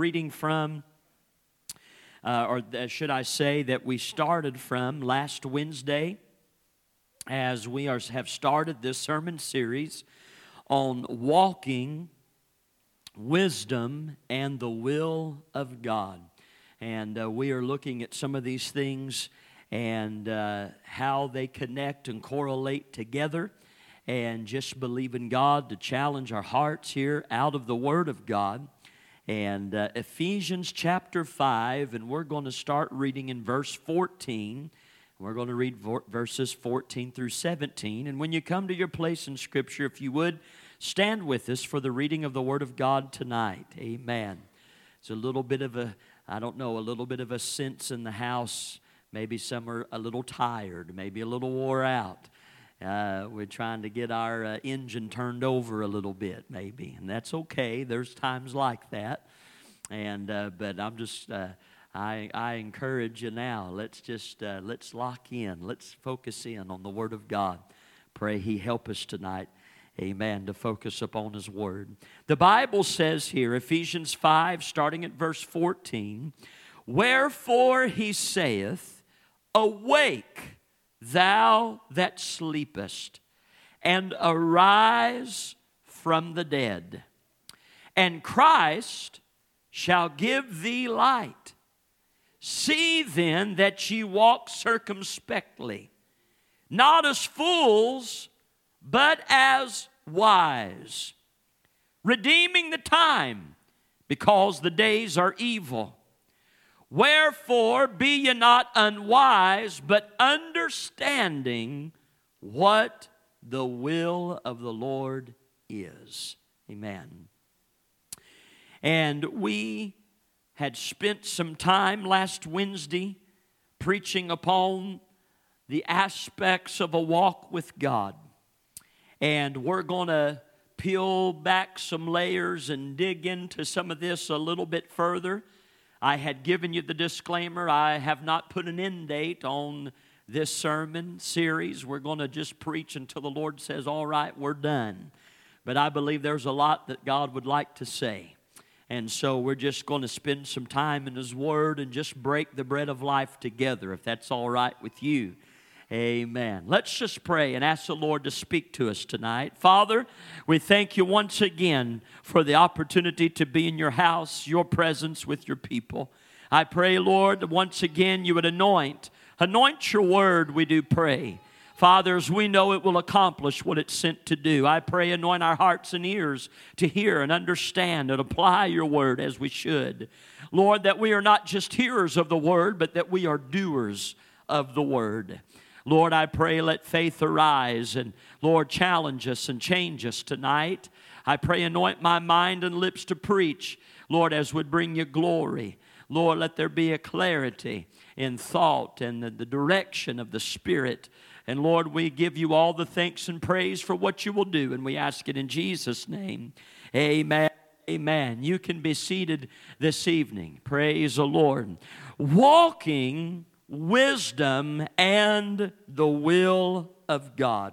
reading from, uh, or should I say, that we started from last Wednesday as we are, have started this sermon series on walking wisdom and the will of God. And uh, we are looking at some of these things and uh, how they connect and correlate together. And just believe in God to challenge our hearts here out of the Word of God. And uh, Ephesians chapter 5, and we're going to start reading in verse 14. We're going to read verses 14 through 17. And when you come to your place in Scripture, if you would, stand with us for the reading of the Word of God tonight. Amen. It's a little bit of a, I don't know, a little bit of a sense in the house. Maybe some are a little tired, maybe a little wore out. Uh, we're trying to get our uh, engine turned over a little bit, maybe, and that's okay. There's times like that, and uh, but I'm just uh, I, I encourage you now. Let's just uh, let's lock in. Let's focus in on the Word of God. Pray He help us tonight. Amen. To focus upon His Word. The Bible says here, Ephesians 5, starting at verse 14, Wherefore He saith, Awake, thou that sleepest, and arise from the dead, and Christ shall give thee light. See then that ye walk circumspectly, not as fools, but as wise, redeeming the time, because the days are evil. Wherefore be ye not unwise, but understanding what the will of the Lord is. Amen. And we had spent some time last Wednesday preaching upon the aspects of a walk with God. And we're going to peel back some layers and dig into some of this a little bit further. I had given you the disclaimer, I have not put an end date on this sermon series. We're going to just preach until the Lord says, All right, we're done. But I believe there's a lot that God would like to say. And so we're just going to spend some time in His Word and just break the bread of life together, if that's all right with you. Amen. Let's just pray and ask the Lord to speak to us tonight. Father, we thank you once again for the opportunity to be in your house, your presence with your people. I pray, Lord, that once again you would anoint, anoint your word, we do pray. Fathers, we know it will accomplish what it's sent to do. I pray, anoint our hearts and ears to hear and understand and apply your word as we should. Lord, that we are not just hearers of the word, but that we are doers of the word. Lord, I pray, let faith arise and Lord, challenge us and change us tonight. I pray, anoint my mind and lips to preach, Lord, as would bring you glory. Lord, let there be a clarity in thought and the, the direction of the Spirit and Lord, we give you all the thanks and praise for what you will do, and we ask it in Jesus' name. Amen. Amen. You can be seated this evening. Praise the Lord. Walking wisdom and the will of God.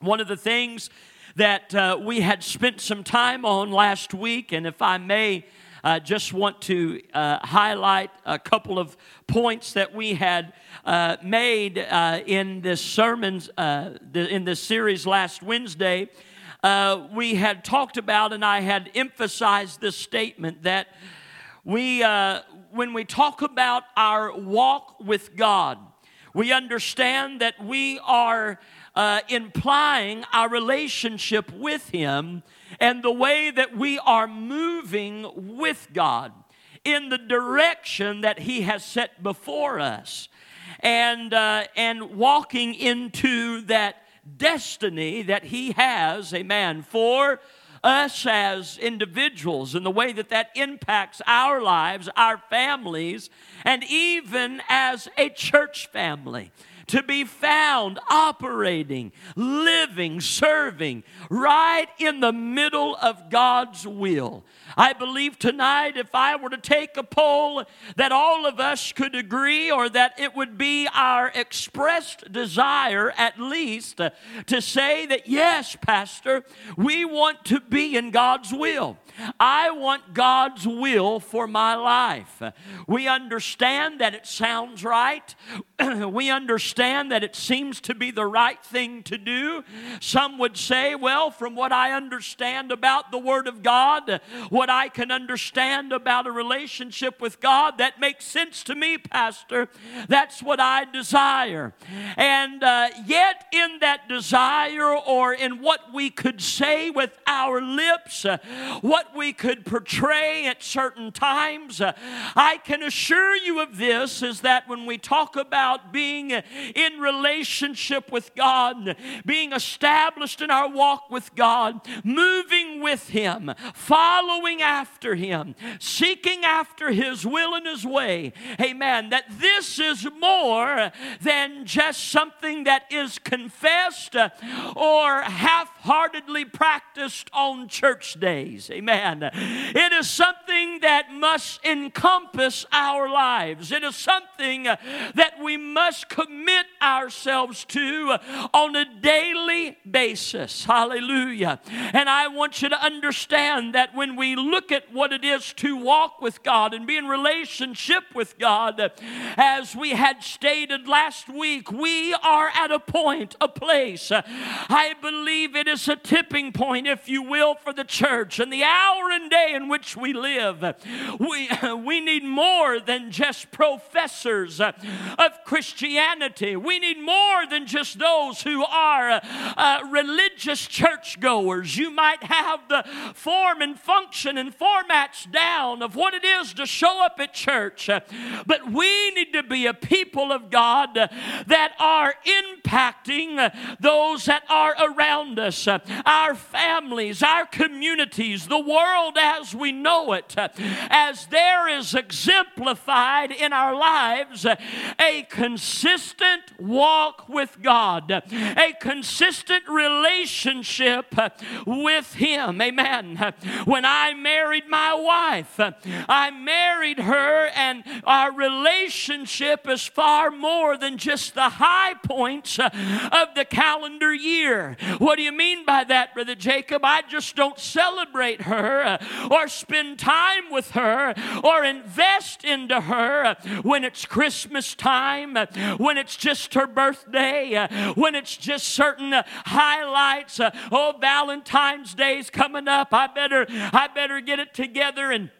One of the things that uh, we had spent some time on last week, and if I may, uh, just want to uh, highlight a couple of points that we had uh, made uh, in this sermon, uh, in this series last Wednesday. Uh, we had talked about, and I had emphasized this statement that we, when we talk about our walk with God, we understand that we are uh, implying our relationship with Him and the way that we are moving with God in the direction that He has set before us and, uh, and walking into that destiny that He has, amen, for us as individuals and the way that that impacts our lives, our families, and even as a church family to be found operating, living, serving right in the middle of God's will. I believe tonight, if I were to take a poll, that all of us could agree, or that it would be our expressed desire, at least, to say that, yes, Pastor, we want to be in God's will. I want God's will for my life. We understand that it sounds right. we understand that it seems to be the right thing to do. Some would say, well, from what I understand about the Word of God, what I can understand about a relationship with God, that makes sense to me, Pastor. That's what I desire. And uh, yet, in that desire, or in what we could say with our lips, uh, what what we could portray at certain times. Uh, I can assure you of this is that when we talk about being in relationship with God, being established in our walk with God, moving with Him, following after Him, seeking after His will and His way, amen, that this is more than just something that is confessed or half heartedly practiced on church days, amen. Amen. It is something that must encompass our lives. It is something that we must commit ourselves to on a daily basis. Hallelujah. And I want you to understand that when we look at what it is to walk with God and be in relationship with God, as we had stated last week, we are at a point, a place. I believe it is a tipping point, if you will, for the church. And the hour hour and day in which we live. We, we need more than just professors of Christianity. We need more than just those who are uh, religious churchgoers. You might have the form and function and formats down of what it is to show up at church, but we need to be a people of God that are impacting those that are around us, our families, our communities, the world as we know it, as there is exemplified in our lives a consistent walk with God, a consistent relationship with Him. Amen. When I married my wife, I married her, and our relationship is far more than just the high points of the calendar year. What do you mean by that, Brother Jacob? I just don't celebrate her her or spend time with her or invest into her when it's Christmas time, when it's just her birthday, when it's just certain highlights. Oh, Valentine's Day's coming up. I better I better get it together and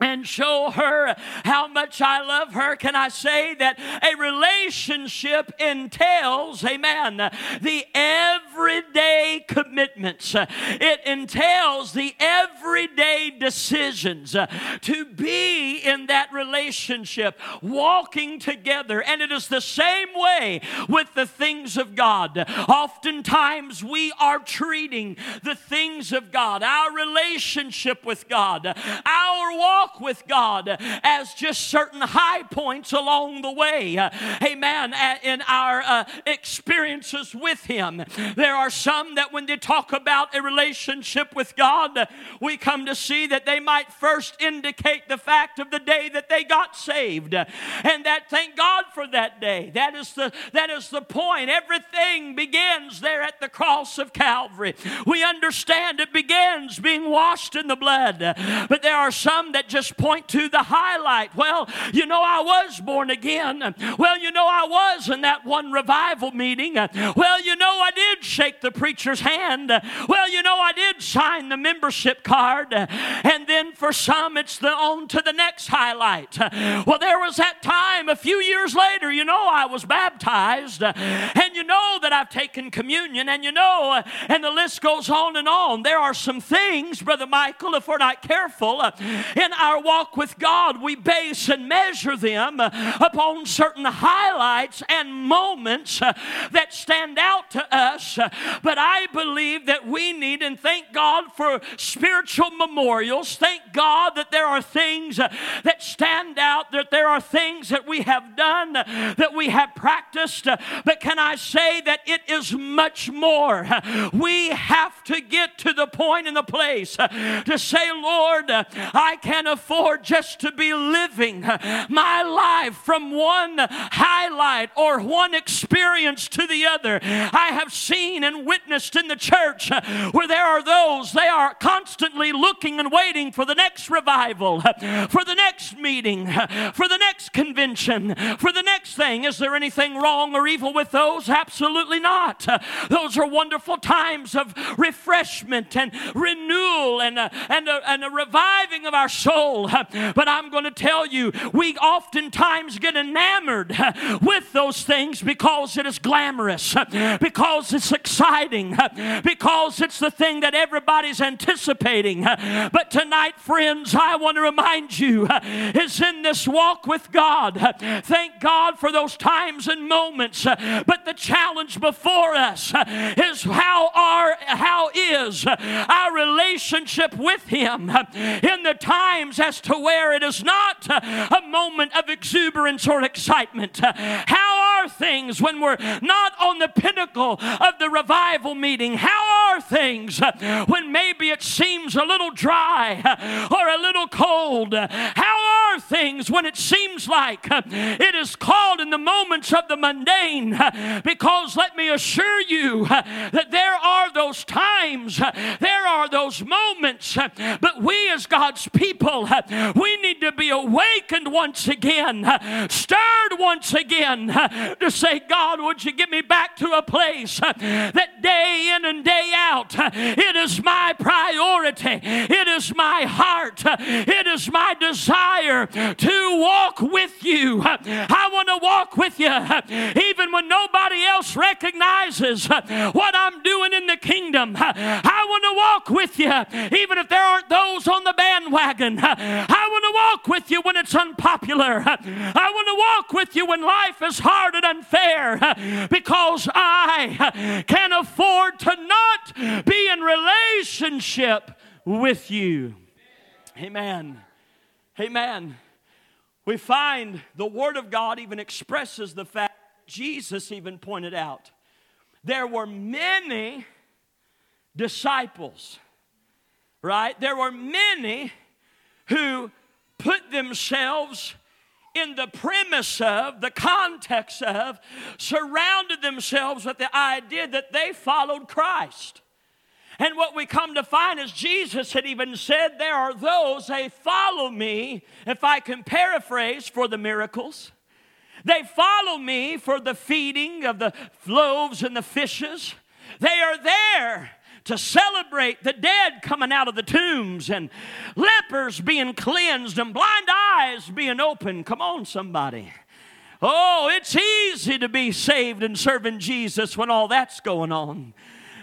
and show her how much I love her, can I say that a relationship entails, amen, the everyday commitments. It entails the everyday decisions to be in that relationship, walking together. And it is the same way with the things of God. Oftentimes we are treating the things of God, our relationship with God, our walk walk with God as just certain high points along the way. Amen. In our uh, experiences with Him, there are some that when they talk about a relationship with God, we come to see that they might first indicate the fact of the day that they got saved, and that thank God for that day. That is the that is the point. Everything begins there at the cross of Calvary. We understand it begins being washed in the blood, but there are some that just just point to the highlight. Well, you know, I was born again. Well, you know, I was in that one revival meeting. Well, you know, I did shake the preacher's hand. Well, you know, I did sign the membership card. And then for some, it's the on to the next highlight. Well, there was that time a few years later, you know, I was baptized. And you know that I've taken communion. And you know, and the list goes on and on. There are some things, Brother Michael, if we're not careful, in our our walk with God, we base and measure them upon certain highlights and moments that stand out to us. But I believe that we need, and thank God for spiritual memorials. Thank God that there are things that stand out, that there are things that we have done, that we have practiced. But can I say that it is much more? We have to get to the point in the place to say, Lord, I can afford just to be living my life from one highlight or one experience to the other. I have seen and witnessed in the church where there are those, they are constantly looking and waiting for the next revival, for the next meeting, for the next convention, for the next thing. Is there anything wrong or evil with those? Absolutely not. Those are wonderful times of refreshment and renewal and a, and a, and a reviving of our soul. But I'm going to tell you, we oftentimes get enamored with those things because it is glamorous, because it's exciting, because it's the thing that everybody's anticipating. But tonight, friends, I want to remind you is in this walk with God. Thank God for those times and moments. But the challenge before us is how are how is our relationship with Him in the times as to where it is not uh, a moment of exuberance or excitement. Uh, how are things when we're not on the pinnacle of the revival meeting? How are things when maybe it seems a little dry or a little cold? How are things when it seems like it is called in the moments of the mundane? Because let me assure you that there are those times, there are those moments, but we as God's people, we need to be awakened once again, stirred once again to say, God, would you get me back to a place that day in and day out, it is my priority, it is my heart, it is my desire to walk with you. I want to walk with you even when nobody else recognizes what I'm doing in the kingdom. I want to walk with you even if there aren't those on the bandwagon. I want to walk with you when it's unpopular. I want to walk with you when life is hard and unfair because I can afford to not be in relationship with you. Amen. Amen. We find the Word of God even expresses the fact Jesus even pointed out there were many disciples, right? There were many who put themselves in the premise of, the context of, surrounded themselves with the idea that they followed Christ. And what we come to find is Jesus had even said, There are those, they follow me, if I can paraphrase, for the miracles. They follow me for the feeding of the loaves and the fishes. They are there to celebrate the dead coming out of the tombs and lepers being cleansed and blind eyes being opened. Come on, somebody. Oh, it's easy to be saved and serving Jesus when all that's going on.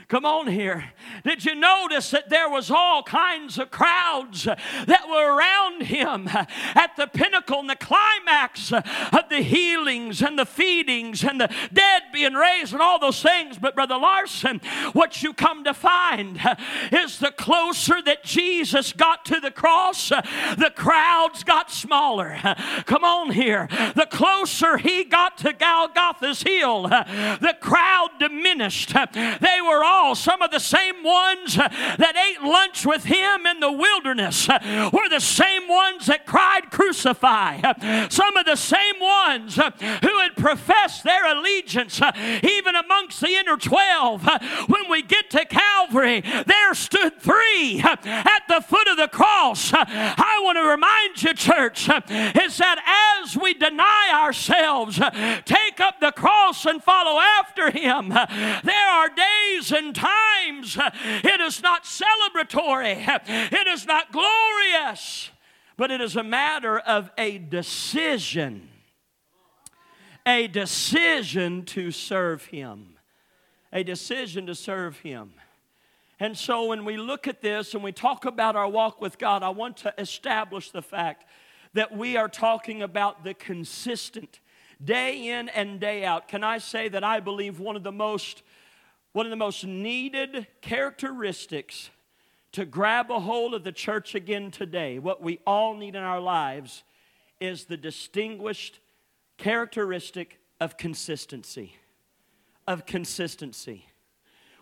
Come on here. Did you notice that there was all kinds of crowds that were around him at the pinnacle and the climax of the healings and the feedings and the dead being raised and all those things. But Brother Larson, what you come to find is the closer that Jesus got to the cross, the crowds got smaller. Come on here. The closer he got to Golgotha's hill, the crowd diminished. They were all all, some of the same ones that ate lunch with him in the wilderness were the same ones that cried, Crucify. Some of the same ones who had professed their allegiance, even amongst the inner 12. When we get to Calvary, there stood three at the foot of the cross. I want to remind you, church, is that as we deny ourselves, take up the cross and follow after him, there are days and times it is not celebratory, it is not glorious, but it is a matter of a decision. A decision to serve Him. A decision to serve Him. And so when we look at this and we talk about our walk with God, I want to establish the fact that we are talking about the consistent day in and day out. Can I say that I believe one of the most one of the most needed characteristics to grab a hold of the church again today, what we all need in our lives is the distinguished characteristic of consistency. Of consistency.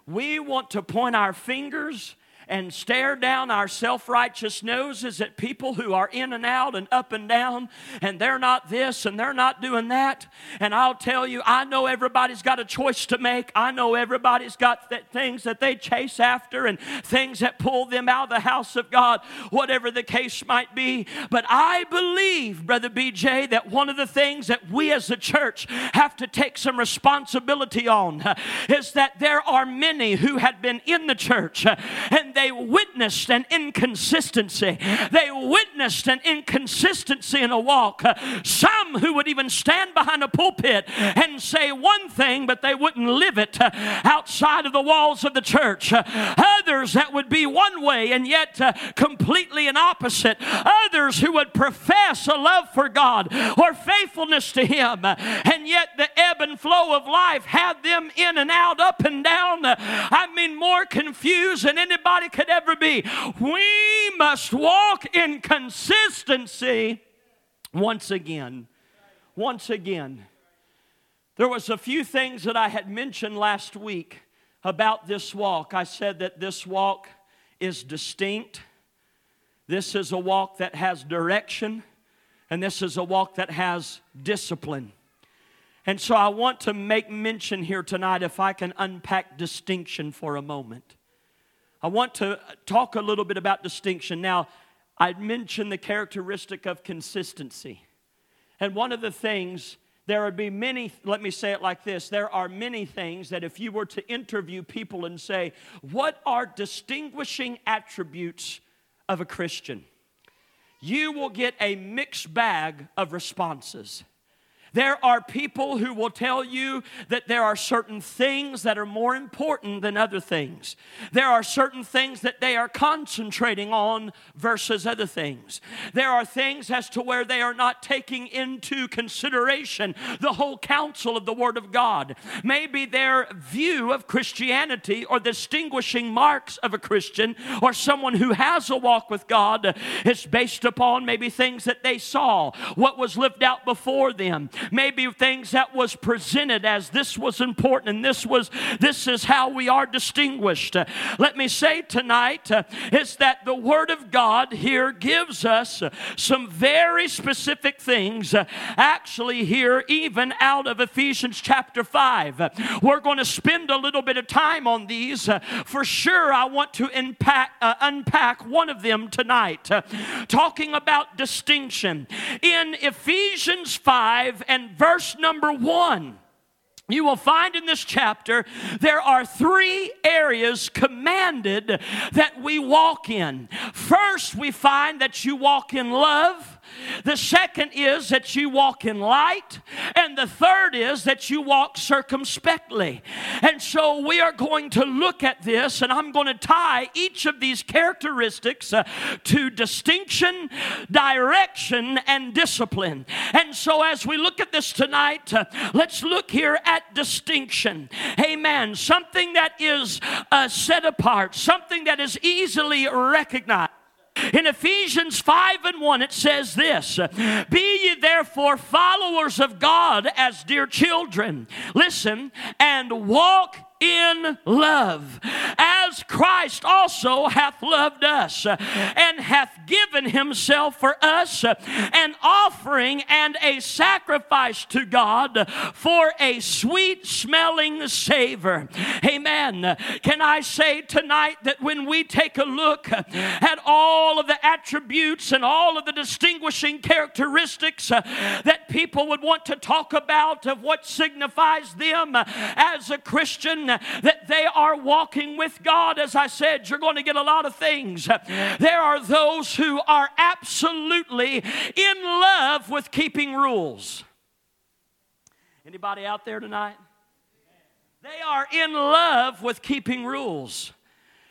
We want to point our fingers and stare down our self righteous noses at people who are in and out and up and down, and they're not this and they're not doing that. And I'll tell you, I know everybody's got a choice to make. I know everybody's got th- things that they chase after and things that pull them out of the house of God, whatever the case might be. But I believe, Brother BJ, that one of the things that we as a church have to take some responsibility on is that there are many who had been in the church and they witnessed an inconsistency. They witnessed an inconsistency in a walk. Some who would even stand behind a pulpit and say one thing, but they wouldn't live it outside of the walls of the church. Others that would be one way and yet completely an opposite. Others who would profess a love for God or faithfulness to Him, and yet the ebb and flow of life had them in and out, up and down. I mean, more confused than anybody anybody could ever be. We must walk in consistency once again. Once again. There was a few things that I had mentioned last week about this walk. I said that this walk is distinct. This is a walk that has direction, and this is a walk that has discipline. And so I want to make mention here tonight, if I can unpack distinction for a moment. I want to talk a little bit about distinction. Now, I mentioned the characteristic of consistency. And one of the things, there would be many, let me say it like this there are many things that if you were to interview people and say, What are distinguishing attributes of a Christian? You will get a mixed bag of responses. There are people who will tell you that there are certain things that are more important than other things. There are certain things that they are concentrating on versus other things. There are things as to where they are not taking into consideration the whole counsel of the Word of God. Maybe their view of Christianity or distinguishing marks of a Christian or someone who has a walk with God is based upon maybe things that they saw, what was lived out before them maybe things that was presented as this was important and this was this is how we are distinguished. Uh, let me say tonight uh, is that the word of God here gives us uh, some very specific things uh, actually here even out of Ephesians chapter 5. Uh, we're going to spend a little bit of time on these. Uh, for sure I want to unpack, unpack one of them tonight talking about distinction. In Ephesians 5 and verse number one, you will find in this chapter there are three areas commanded that we walk in. First, we find that you walk in love. The second is that you walk in light. And the third is that you walk circumspectly. And so we are going to look at this, and I'm going to tie each of these characteristics uh, to distinction, direction, and discipline. And so as we look at this tonight, uh, let's look here at distinction. Amen. Something that is uh, set apart, something that is easily recognized. In Ephesians 5 and 1, it says this Be ye therefore followers of God as dear children. Listen, and walk in love, as Christ also hath loved us, and hath given himself for us an offering and a sacrifice to God for a sweet smelling savor. Amen. Can I say tonight that when we take a look at all of the attributes and all of the distinguishing characteristics uh, that people would want to talk about of what signifies them uh, as a Christian, that they are walking with God, as I said, you're going to get a lot of things. There are those who are absolutely in love with keeping rules. Anybody out there tonight? They are in love with keeping rules.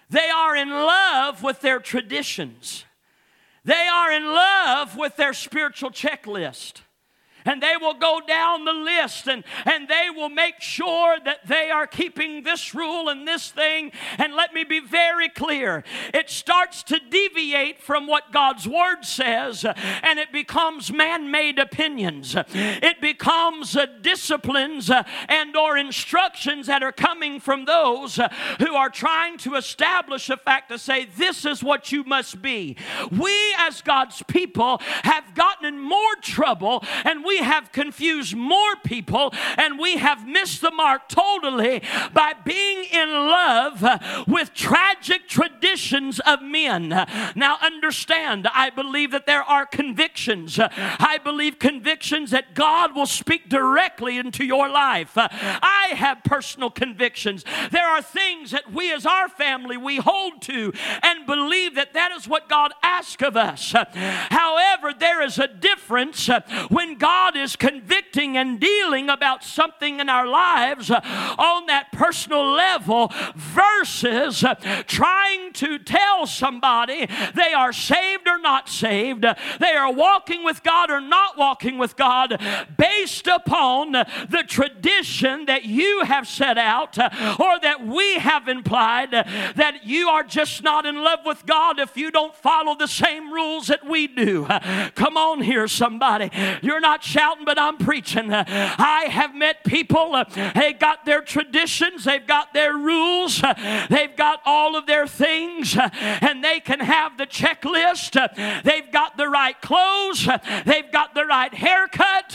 They are in love with their traditions. They are in love with their spiritual checklist and they will go down the list and, and they will make sure that they are keeping this rule and this thing. And let me be very clear it starts to deviate from what God's Word says, and it becomes man made opinions. It becomes uh, disciplines uh, and or instructions that are coming from those uh, who are trying to establish a fact to say this is what you must be. We as God's people have gotten in more trouble and we we have confused more people and we have missed the mark totally by being in love with tragic traditions of men. Now, understand, I believe that there are convictions. I believe convictions that God will speak directly into your life. I have personal convictions. There are things that we as our family we hold to and believe that that is what God asks of us. However, there is a difference when God God is convicting and dealing about something in our lives uh, on that personal level versus uh, trying to tell somebody they are saved or not saved, they are walking with God or not walking with God based upon the tradition that you have set out uh, or that we have implied that you are just not in love with God if you don't follow the same rules that we do. Come on here, somebody. You're not shouting, but I'm preaching. I have met people, they got their traditions, they've got their rules, they've got all of their things, and they can have the checklist. They've got the right clothes, they've got the right haircut,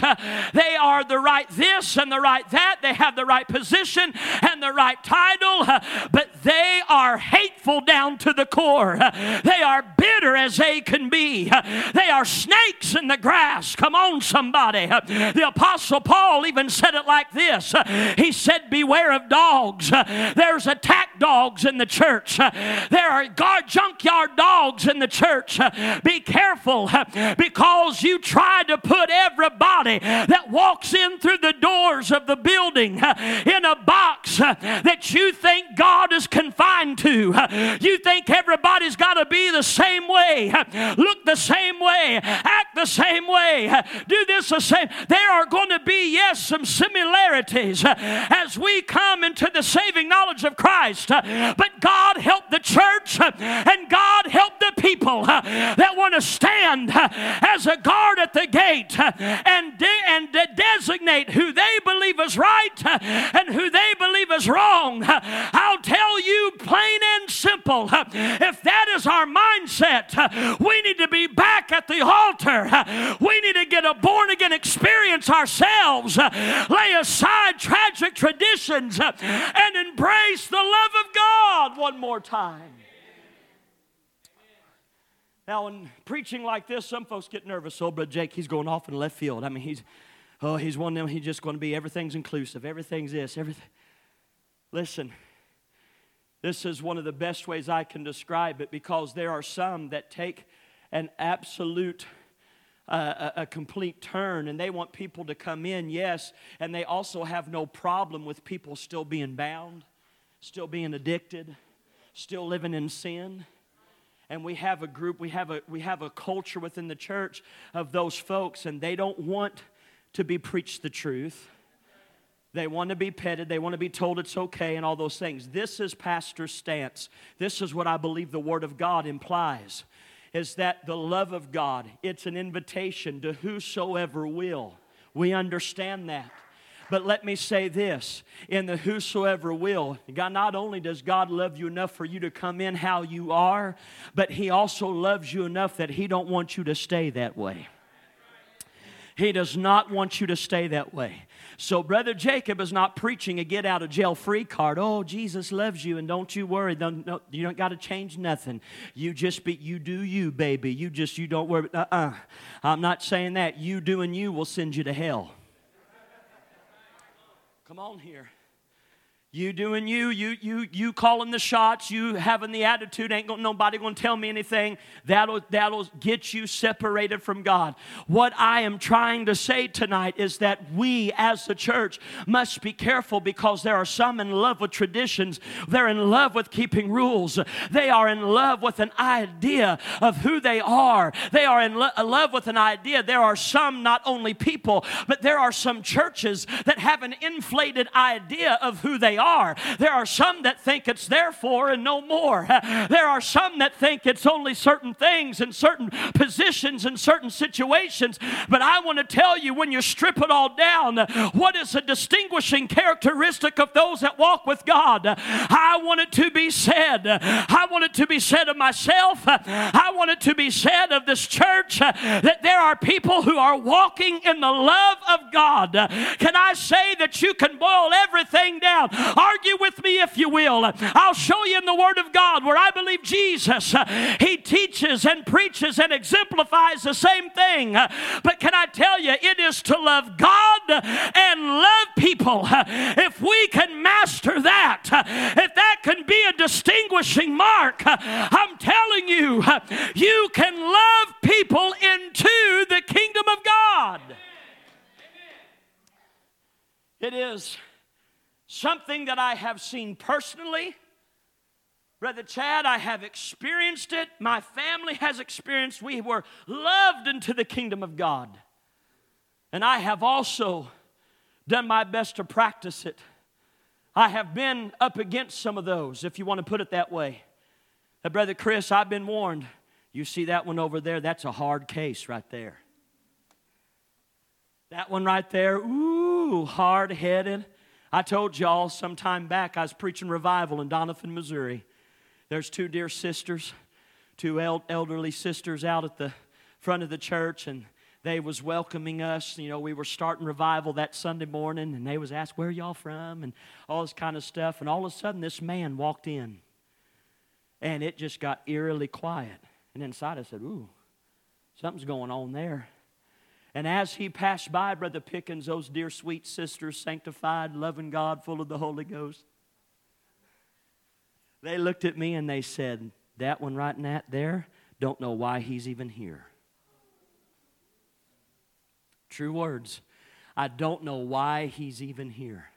they are the right this and the right that, they have the right position and the right title, but they are hateful down to the core. They are bitter as they can be. They are snakes in the grass. Come on, somebody somebody. The Apostle Paul even said it like this He said, Beware of dogs. There's attack dogs in the church, there are guard junkyard dogs in the church. Be careful because you try to put everybody that walks in through the doors of the building in a box that you think God is confined to. You think everybody's got to be the same way, look the same way, act the same way, do this the same. There are going to be, yes, some similarities uh, as we come into the saving knowledge of Christ. Uh, but God help the church uh, and God help the people uh, that want to stand uh, as a guard at the gate uh, and, de- and de- designate who they believe is right and who they believe is wrong. I'll tell you plain and simple if that is our mindset, we need to be back at the altar. We need to get a born again experience ourselves, uh, lay aside tragic traditions, uh, and embrace the love of God one more time. Now, in preaching like this, some folks get nervous. Oh, Brother Jake, he's going off in left field. I mean, he's, oh, he's one of them, he's just going to be everything's inclusive, everything's this, everything. Listen, this is one of the best ways I can describe it because there are some that take an absolute a, a, complete turn and they want people to come in, yes, and they also have no problem with people still being bound, still being addicted, still living in sin. And we have a group, we have a, we have a culture within the church of those folks, and they don't want to be preached the truth. They want to be petted. They want to be told it's okay and all those things. This is pastor's stance. This is what I believe the Word of God implies is that the love of God, it's an invitation to whosoever will. We understand that. But let me say this in the whosoever will, God, not only does God love you enough for you to come in how you are, but He also loves you enough that He don't want you to stay that way. He does not want you to stay that way. So, Brother Jacob is not preaching a get out of jail free card. Oh, Jesus loves you, and don't you worry. No, you don't got to change nothing. You just be, you do you, baby. You just, you don't worry. Uh uh-uh. uh. i am not saying that. You doing you will send you to hell. Come on here. You doing you, you, you, you calling the shots, you having the attitude, ain't gonna, nobody gonna tell me anything. That'll, that'll get you separated from God. What I am trying to say tonight is that we as the church must be careful because there are some in love with traditions. They're in love with keeping rules. They are in love with an idea of who they are. They are in lo- love with an idea. There are some, not only people, but there are some churches that have an inflated idea of who they are. There are some that think it's therefore and no more. There are some that think it's only certain things and certain positions and certain situations. But I want to tell you when you strip it all down, what is a distinguishing characteristic of those that walk with God? I want it to be said. I want it to be said of myself. I want it to be said of this church that there are people who are walking in the love of God. Can I say that you can boil everything down? Argue with me if you will. I'll show you in the Word of God where I believe Jesus, uh, He teaches and preaches and exemplifies the same thing. But can I tell you, it is to love God and love people. If we can master that, if that can be a distinguishing mark, I'm telling you, you can love people into the kingdom of God. It is something that I have seen personally. Brother Chad, I have experienced it. My family has experienced. We were loved into the kingdom of God. And I have also done my best to practice it. I have been up against some of those, if you want to put it that way. Now, Brother Chris, I've been warned. You see that one over there? That's a hard case right there. That one right there, ooh, hard headed. I told y'all some time back I was preaching revival in Doniphan, Missouri. There's two dear sisters, two elderly sisters out at the front of the church, and they was welcoming us. You know, we were starting revival that Sunday morning, and they was asked, where y'all from? And all this kind of stuff. And all of a sudden, this man walked in, and it just got eerily quiet. And inside I said, ooh, something's going on there. And as he passed by, Brother Pickens, those dear sweet sisters, sanctified, loving God, full of the Holy Ghost, they looked at me and they said, That one right in that there, don't know why he's even here. True words. I don't know why he's even here.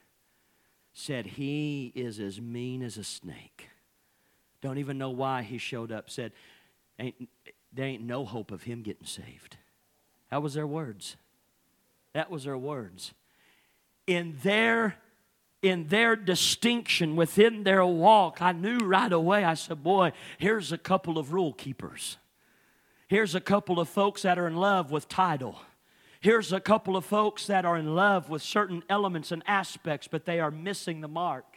Said he is as mean as a snake. Don't even know why he showed up. Said, ain't, there ain't no hope of him getting saved. That was their words. That was their words. In their in their distinction within their walk, I knew right away. I said, Boy, here's a couple of rule keepers. Here's a couple of folks that are in love with title. Here's a couple of folks that are in love with certain elements and aspects, but they are missing the mark.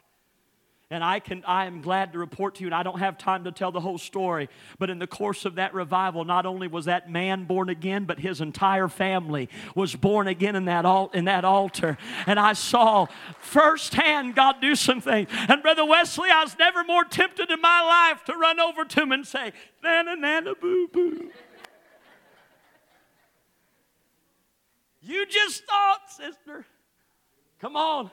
And I can I am glad to report to you, and I don't have time to tell the whole story, but in the course of that revival, not only was that man born again, but his entire family was born again in that, al- in that altar. And I saw firsthand God do some things. And Brother Wesley, I was never more tempted in my life to run over to him and say, Nana, Nana, boo, boo. you just thought, sister. Come on.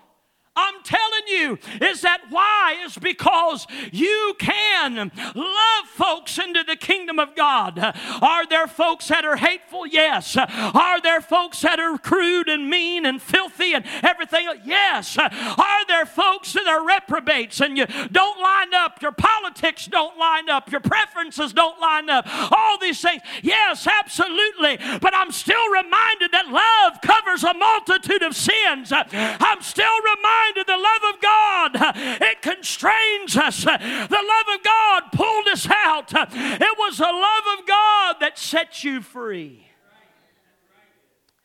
I'm telling you, is that why? Is because you can love folks into the kingdom of God. Are there folks that are hateful? Yes. Are there folks that are crude and mean and filthy and everything? Yes. Are there folks that are reprobates and you don't line up? Your politics don't line up. Your preferences don't line up. All these things. Yes, absolutely. But I'm still reminded that love covers a multitude of sins. I'm still reminded reminded the love of God, it constrains us. The love of God pulled us out. It was the love of God that set you free.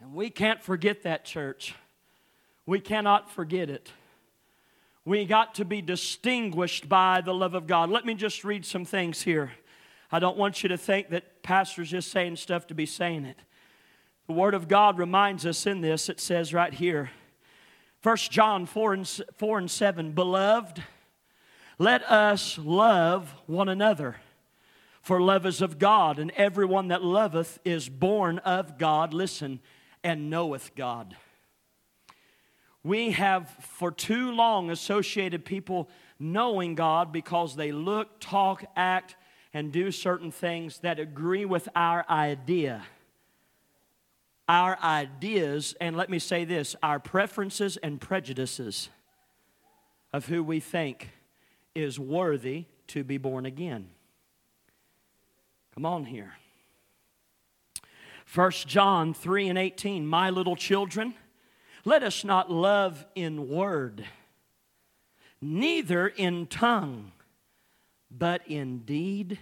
And we can't forget that, church. We cannot forget it. We got to be distinguished by the love of God. Let me just read some things here. I don't want you to think that pastor's just saying stuff to be saying it. The Word of God reminds us in this, it says right here 1 John 4 and, 4 and 7 Beloved, let us love one another. For love is of God, and everyone that loveth is born of God, listen, and knoweth God. We have for too long associated people knowing God because they look, talk, act, and do certain things that agree with our idea. Our ideas, and let me say this our preferences and prejudices of who we think is worthy to be born again. Come on here. 1 John 3 and 18, my little children, let us not love in word, neither in tongue, but in deed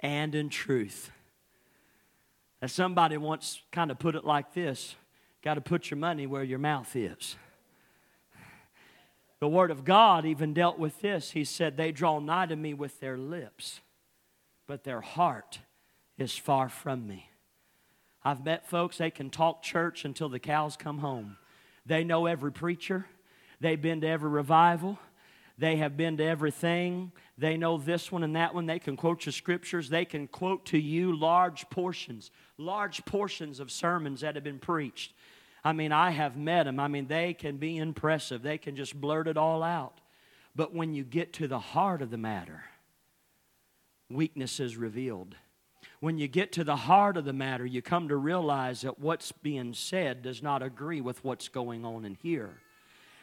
and in truth. As somebody once kind of put it like this got to put your money where your mouth is. The Word of God even dealt with this. He said, They draw nigh to me with their lips, but their heart is far from me. I've met folks, they can talk church until the cows come home. They know every preacher, they've been to every revival, they have been to everything. They know this one and that one. They can quote your scriptures. They can quote to you large portions, large portions of sermons that have been preached. I mean, I have met them. I mean, they can be impressive. They can just blurt it all out. But when you get to the heart of the matter, weakness is revealed. When you get to the heart of the matter, you come to realize that what's being said does not agree with what's going on in here.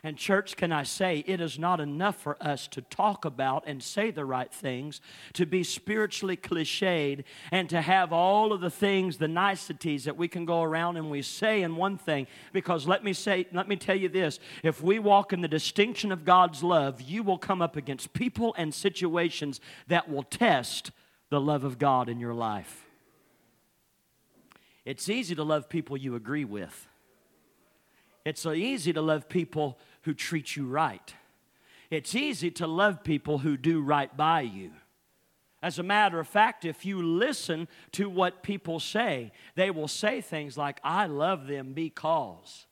And, church, can I say, it is not enough for us to talk about and say the right things, to be spiritually cliched, and to have all of the things, the niceties that we can go around and we say in one thing. Because let me say, let me tell you this if we walk in the distinction of God's love, you will come up against people and situations that will test the love of God in your life. It's easy to love people you agree with. It's so easy to love people who treat you right. It's easy to love people who do right by you. As a matter of fact, if you listen to what people say, they will say things like, I love them because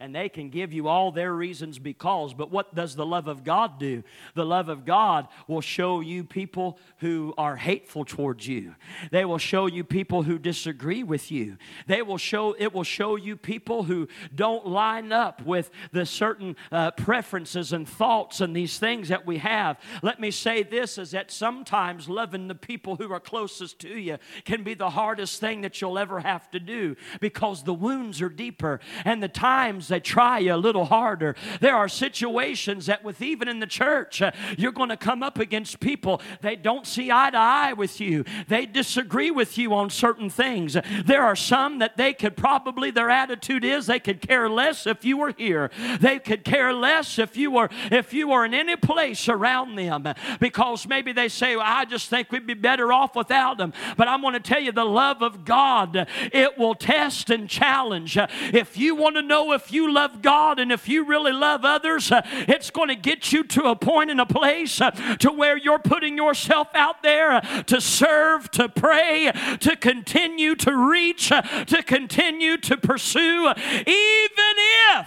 and they can give you all their reasons because. But what does the love of God do? The love of God will show you people who are hateful towards you. They will show you people who disagree with you. They will show it will show you people who don't line up with the certain uh, preferences and thoughts and these things that we have. Let me say this is that sometimes loving the people who are closest to you can be the hardest thing that you'll ever have to do because the wounds are deeper and the times they try you a little harder. There are situations that, with even in the church, uh, you're going to come up against people. They don't see eye to eye with you, they disagree with you on certain things. There are some that they could probably, their attitude is they could care less if you were here. They could care less if you were if you were in any place around them because maybe they say, well, I just think we'd be better off without them. But I'm going to tell you the love of God, it will test and challenge. If you want to know if you you love God and if you really love others, uh, it's going to get you to a point in a place uh, to where you're putting yourself out there uh, to serve, to pray, to continue to reach, to continue to pursue, even if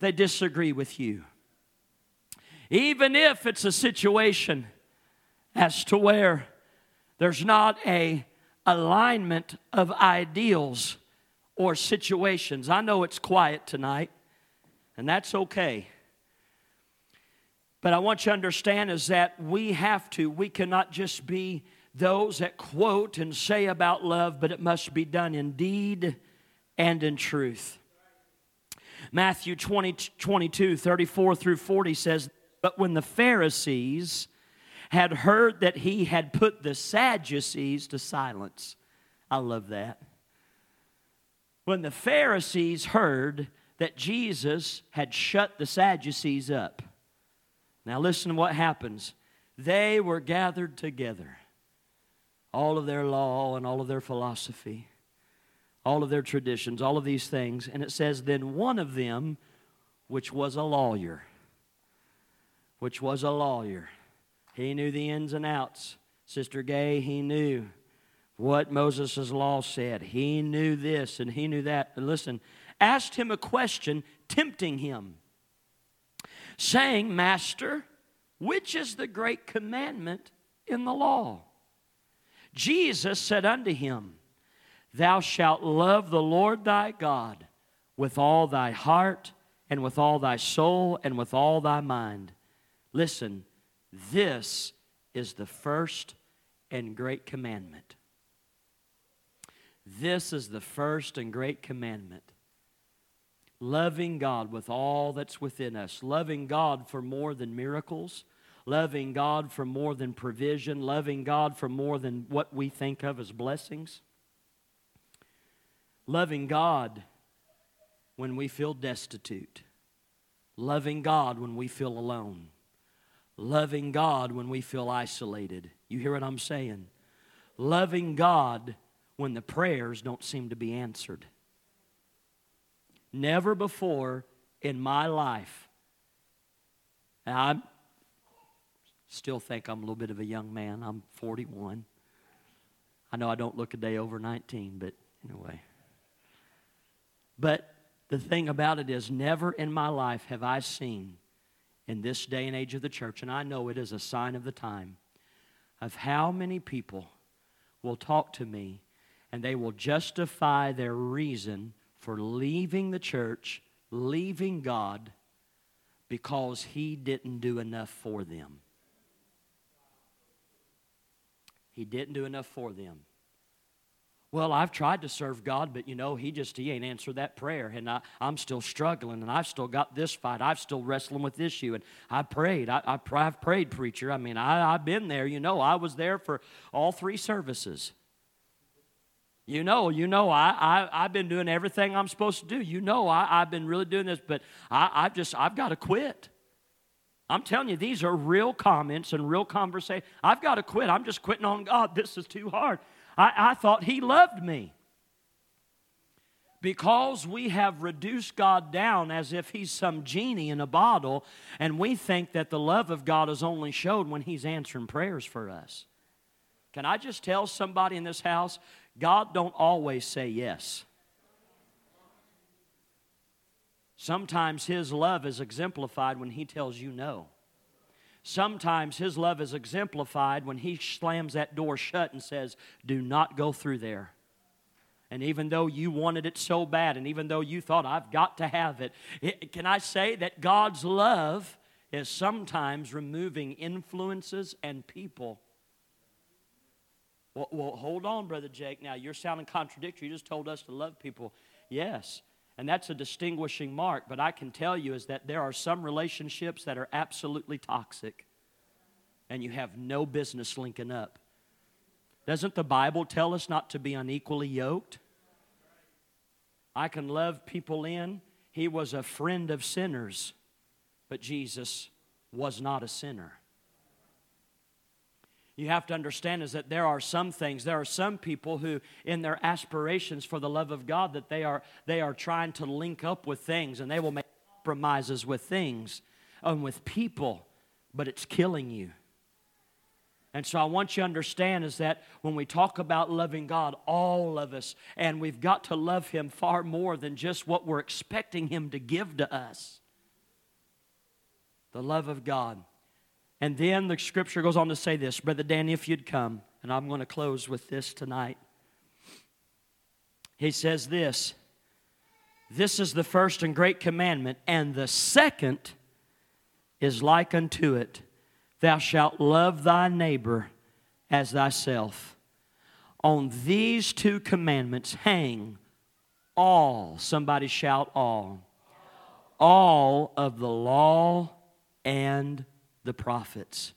they disagree with you. Even if it's a situation as to where there's not a alignment of ideals or situations. I know it's quiet tonight, and that's okay. But I want you to understand is that we have to, we cannot just be those that quote and say about love, but it must be done in deed and in truth. Matthew 20, 22, 34 through 40 says, But when the Pharisees had heard that he had put the Sadducees to silence, I love that when the Pharisees heard that Jesus had shut the Sadducees up. Now, listen to what happens. They were gathered together, all of their law and all of their philosophy, all of their traditions, all of these things. And it says, Then one of them, which was a lawyer, which was a lawyer, he knew the ins and outs. Sister Gay, he knew what Moses' law said. He knew this and he knew that. And listen, asked him a question, tempting him, saying, Master, which is the great commandment in the law? Jesus said unto him, Thou shalt love the Lord thy God with all thy heart and with all thy soul and with all thy mind. Listen, this is the first and great commandment. This is the first and great commandment. Loving God with all that's within us, loving God for more than miracles, loving God for more than provision, loving God for more than what we think of as blessings, loving God when we feel destitute, loving God when we feel alone, loving God when we feel isolated. You hear what I'm saying? Loving God when the prayers don't seem to be answered. Never before in my life, and I still think I'm a little bit of a young man. I'm 41. I know I don't look a day over 19, but anyway. But the thing about it is, never in my life have I seen in this day and age of the church, and I know it is a sign of the time, of how many people will talk to me and they will justify their reason for leaving the church, leaving God, because He didn't do enough for them. He didn't do enough for them. Well, I've tried to serve God, but you know, He just He ain't answered that prayer, and I, I'm still struggling, and I've still got this fight. I'm still wrestling with this issue, and I prayed. I, I, I've prayed, preacher. I mean, I, I've been there. You know, I was there for all three services. You know, you know, I, I, I've been doing everything I'm supposed to do. You know, I, I've been really doing this, but I, I've just, I've got to quit. I'm telling you, these are real comments and real conversation. I've got to quit. I'm just quitting on God. This is too hard. I, I thought He loved me. Because we have reduced God down as if He's some genie in a bottle, and we think that the love of God is only showed when He's answering prayers for us. Can I just tell somebody in this house God don't always say yes. Sometimes his love is exemplified when he tells you no. Sometimes his love is exemplified when he slams that door shut and says, Do not go through there. And even though you wanted it so bad, and even though you thought, I've got to have it, it can I say that God's love is sometimes removing influences and people well, well, hold on, Brother Jake. Now, you're sounding contradictory. You just told us to love people. Yes, and that's a distinguishing mark. But I can tell you is that there are some relationships that are absolutely toxic, and you have no business linking up. Doesn't the Bible tell us not to be unequally yoked? I can love people in. He was a friend of sinners, but Jesus was not a sinner you have to understand is that there are some things there are some people who in their aspirations for the love of god that they are they are trying to link up with things and they will make compromises with things and with people but it's killing you and so I want you to understand is that when we talk about loving God, all of us, and we've got to love Him far more than just what we're expecting Him to give to us. The love of God. And then the scripture goes on to say this Brother Danny, if you'd come, and I'm going to close with this tonight. He says this This is the first and great commandment, and the second is like unto it Thou shalt love thy neighbor as thyself. On these two commandments hang all, somebody shout all, all of the law and the prophets.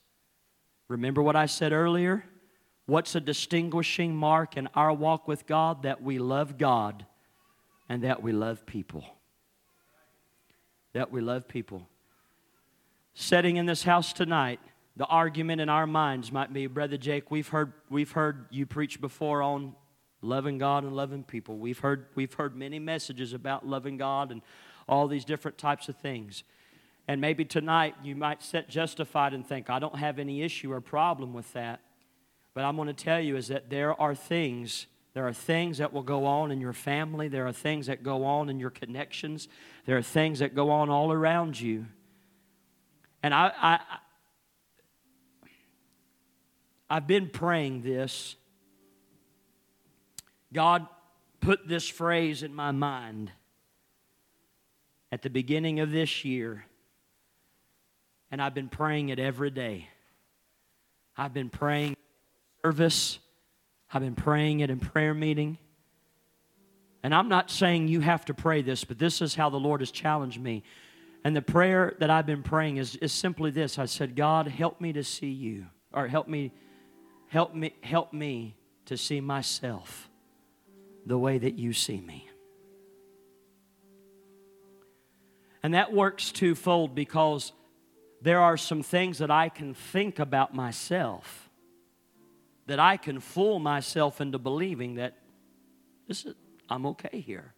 Remember what I said earlier? What's a distinguishing mark in our walk with God? That we love God and that we love people. That we love people. Sitting in this house tonight, the argument in our minds might be, Brother Jake, we've heard, we've heard you preach before on loving God and loving people. We've heard, we've heard many messages about loving God and all these different types of things. And maybe tonight you might sit justified and think, I don't have any issue or problem with that. But I'm going to tell you is that there are things, there are things that will go on in your family, there are things that go on in your connections, there are things that go on all around you. And I, I I've been praying this. God put this phrase in my mind. at the beginning of this year, and I've been praying it every day. I've been praying service. I've been praying it in prayer meeting. And I'm not saying you have to pray this, but this is how the Lord has challenged me. And the prayer that I've been praying is, is simply this. I said, God, help me to see you. Or help me, help me, help me to see myself the way that you see me. And that works twofold because there are some things that I can think about myself that I can fool myself into believing that this is I'm okay here.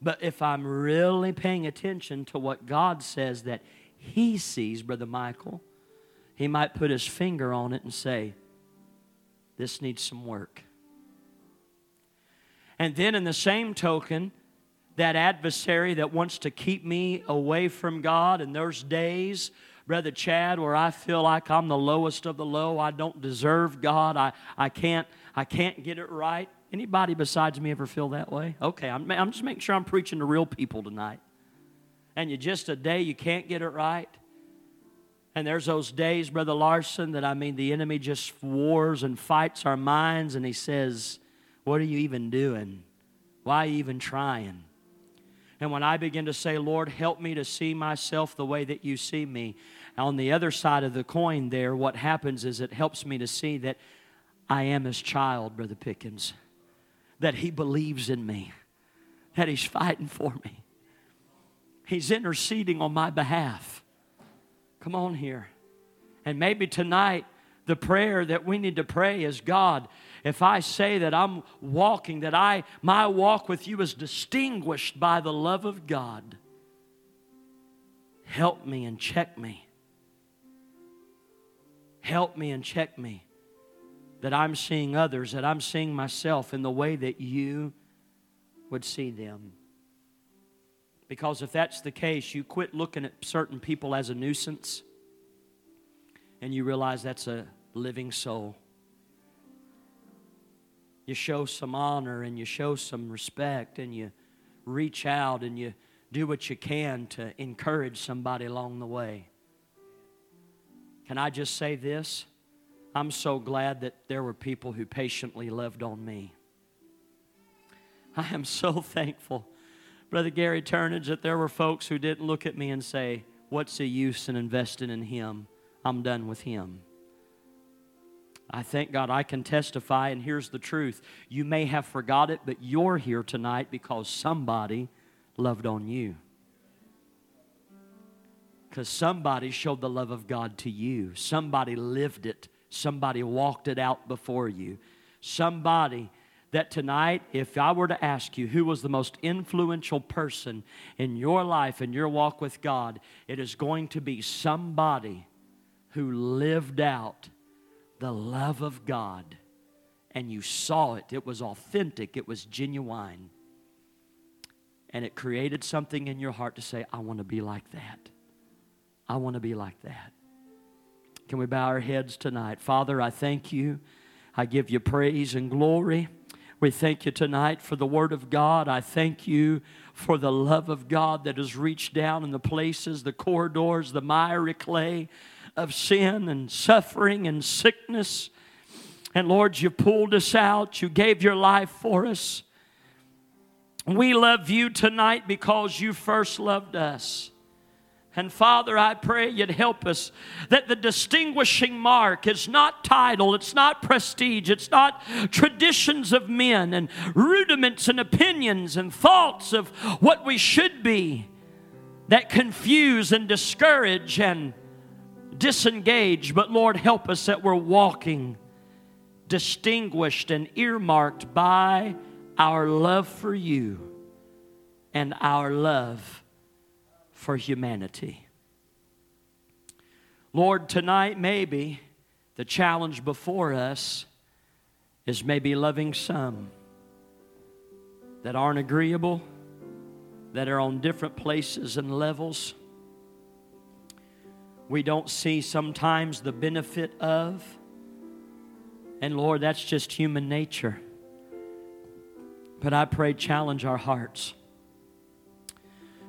But if I'm really paying attention to what God says that He sees, Brother Michael, He might put His finger on it and say, This needs some work. And then, in the same token, that adversary that wants to keep me away from God, and there's days, Brother Chad, where I feel like I'm the lowest of the low. I don't deserve God. I, I, can't, I can't get it right. Anybody besides me ever feel that way? Okay, I'm, I'm just making sure I'm preaching to real people tonight. And you just a day you can't get it right. And there's those days, Brother Larson, that I mean, the enemy just wars and fights our minds, and he says, What are you even doing? Why are you even trying? And when I begin to say, Lord, help me to see myself the way that you see me, on the other side of the coin, there, what happens is it helps me to see that I am his child, Brother Pickens that He believes in me, that He's fighting for me. He's interceding on my behalf. Come on here. And maybe tonight, the prayer that we need to pray is God, if I say that I'm walking, that I my walk with you is distinguished by the love of God, help me and check me. Help me and check me that I'm seeing others, that I'm seeing myself in the way that you would see them. Because if that's the case, you quit looking at certain people as a nuisance and you realize that's a living soul. You show some honor and you show some respect and you reach out and you do what you can to encourage somebody along the way. Can I just say this? I'm so glad that there were people who patiently loved on me. I am so thankful, Brother Gary Turnage, that there were folks who didn't look at me and say, What's the use in investing in him? I'm done with him. I thank God I can testify, and here's the truth. You may have forgot it, but you're here tonight because somebody loved on you. Because somebody showed the love of God to you, somebody lived it Somebody walked it out before you. Somebody that tonight, if I were to ask you who was the most influential person in your life and your walk with God, it is going to be somebody who lived out the love of God and you saw it. It was authentic, it was genuine. And it created something in your heart to say, I want to be like that. I want to be like that. Can we bow our heads tonight? Father, I thank you. I give you praise and glory. We thank you tonight for the Word of God. I thank you for the love of God that has reached down in the places, the corridors, the miry clay of sin and suffering and sickness. And Lord, you pulled us out. You gave your life for us. We love you tonight because you first loved us. And Father, I pray you'd help us that the distinguishing mark is not title, it's not prestige, it's not traditions of men and rudiments and opinions and thoughts of what we should be that confuse and discourage and disengage. But Lord, help us that we're walking distinguished and earmarked by our love for you and our love for humanity. Lord, tonight maybe the challenge before us is maybe loving some that aren't agreeable, that are on different places and levels. We don't see sometimes the benefit of. And Lord, that's just human nature. But I pray, challenge our hearts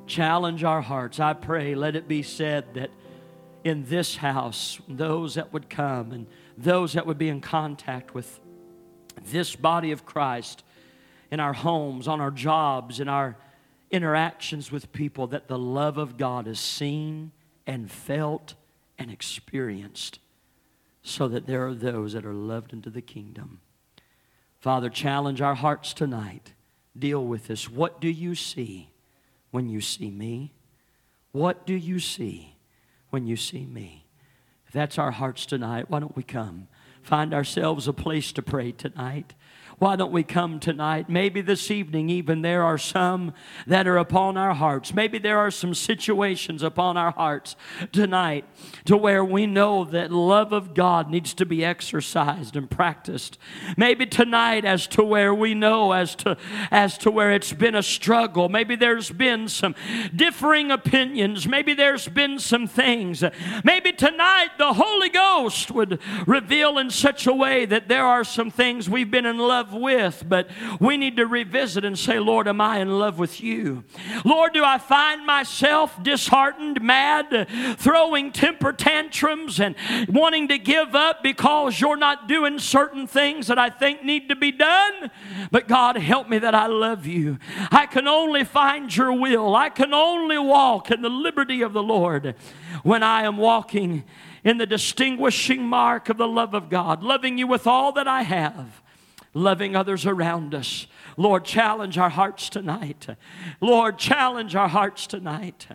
Challenge our hearts. I pray, let it be said that in this house, those that would come and those that would be in contact with this body of Christ in our homes, on our jobs, in our interactions with people, that the love of God is seen and felt and experienced so that there are those that are loved into the kingdom. Father, challenge our hearts tonight. Deal with this. What do you see when you see me? What do you see when you see me? If that's our hearts tonight, why don't we come? Find ourselves a place to pray tonight. Why don't we come tonight? Maybe this evening, even there are some that are upon our hearts. Maybe there are some situations upon our hearts tonight to where we know that love of God needs to be exercised and practiced. Maybe tonight, as to where we know as to as to where it's been a struggle. Maybe there's been some differing opinions. Maybe there's been some things. Maybe tonight the Holy Ghost would reveal in such a way that there are some things we've been in love with, but we need to revisit and say, Lord, am I in love with you? Lord, do I find myself disheartened, mad, throwing temper tantrums and wanting to give up because you're not doing certain things that I think need to be done? But God, help me that I love you. I can only find your will. I can only walk in the liberty of the Lord when I am walking in the distinguishing mark of the love of God, loving you with all that I have loving others around us. Lord, challenge our hearts tonight. Lord, challenge our hearts tonight.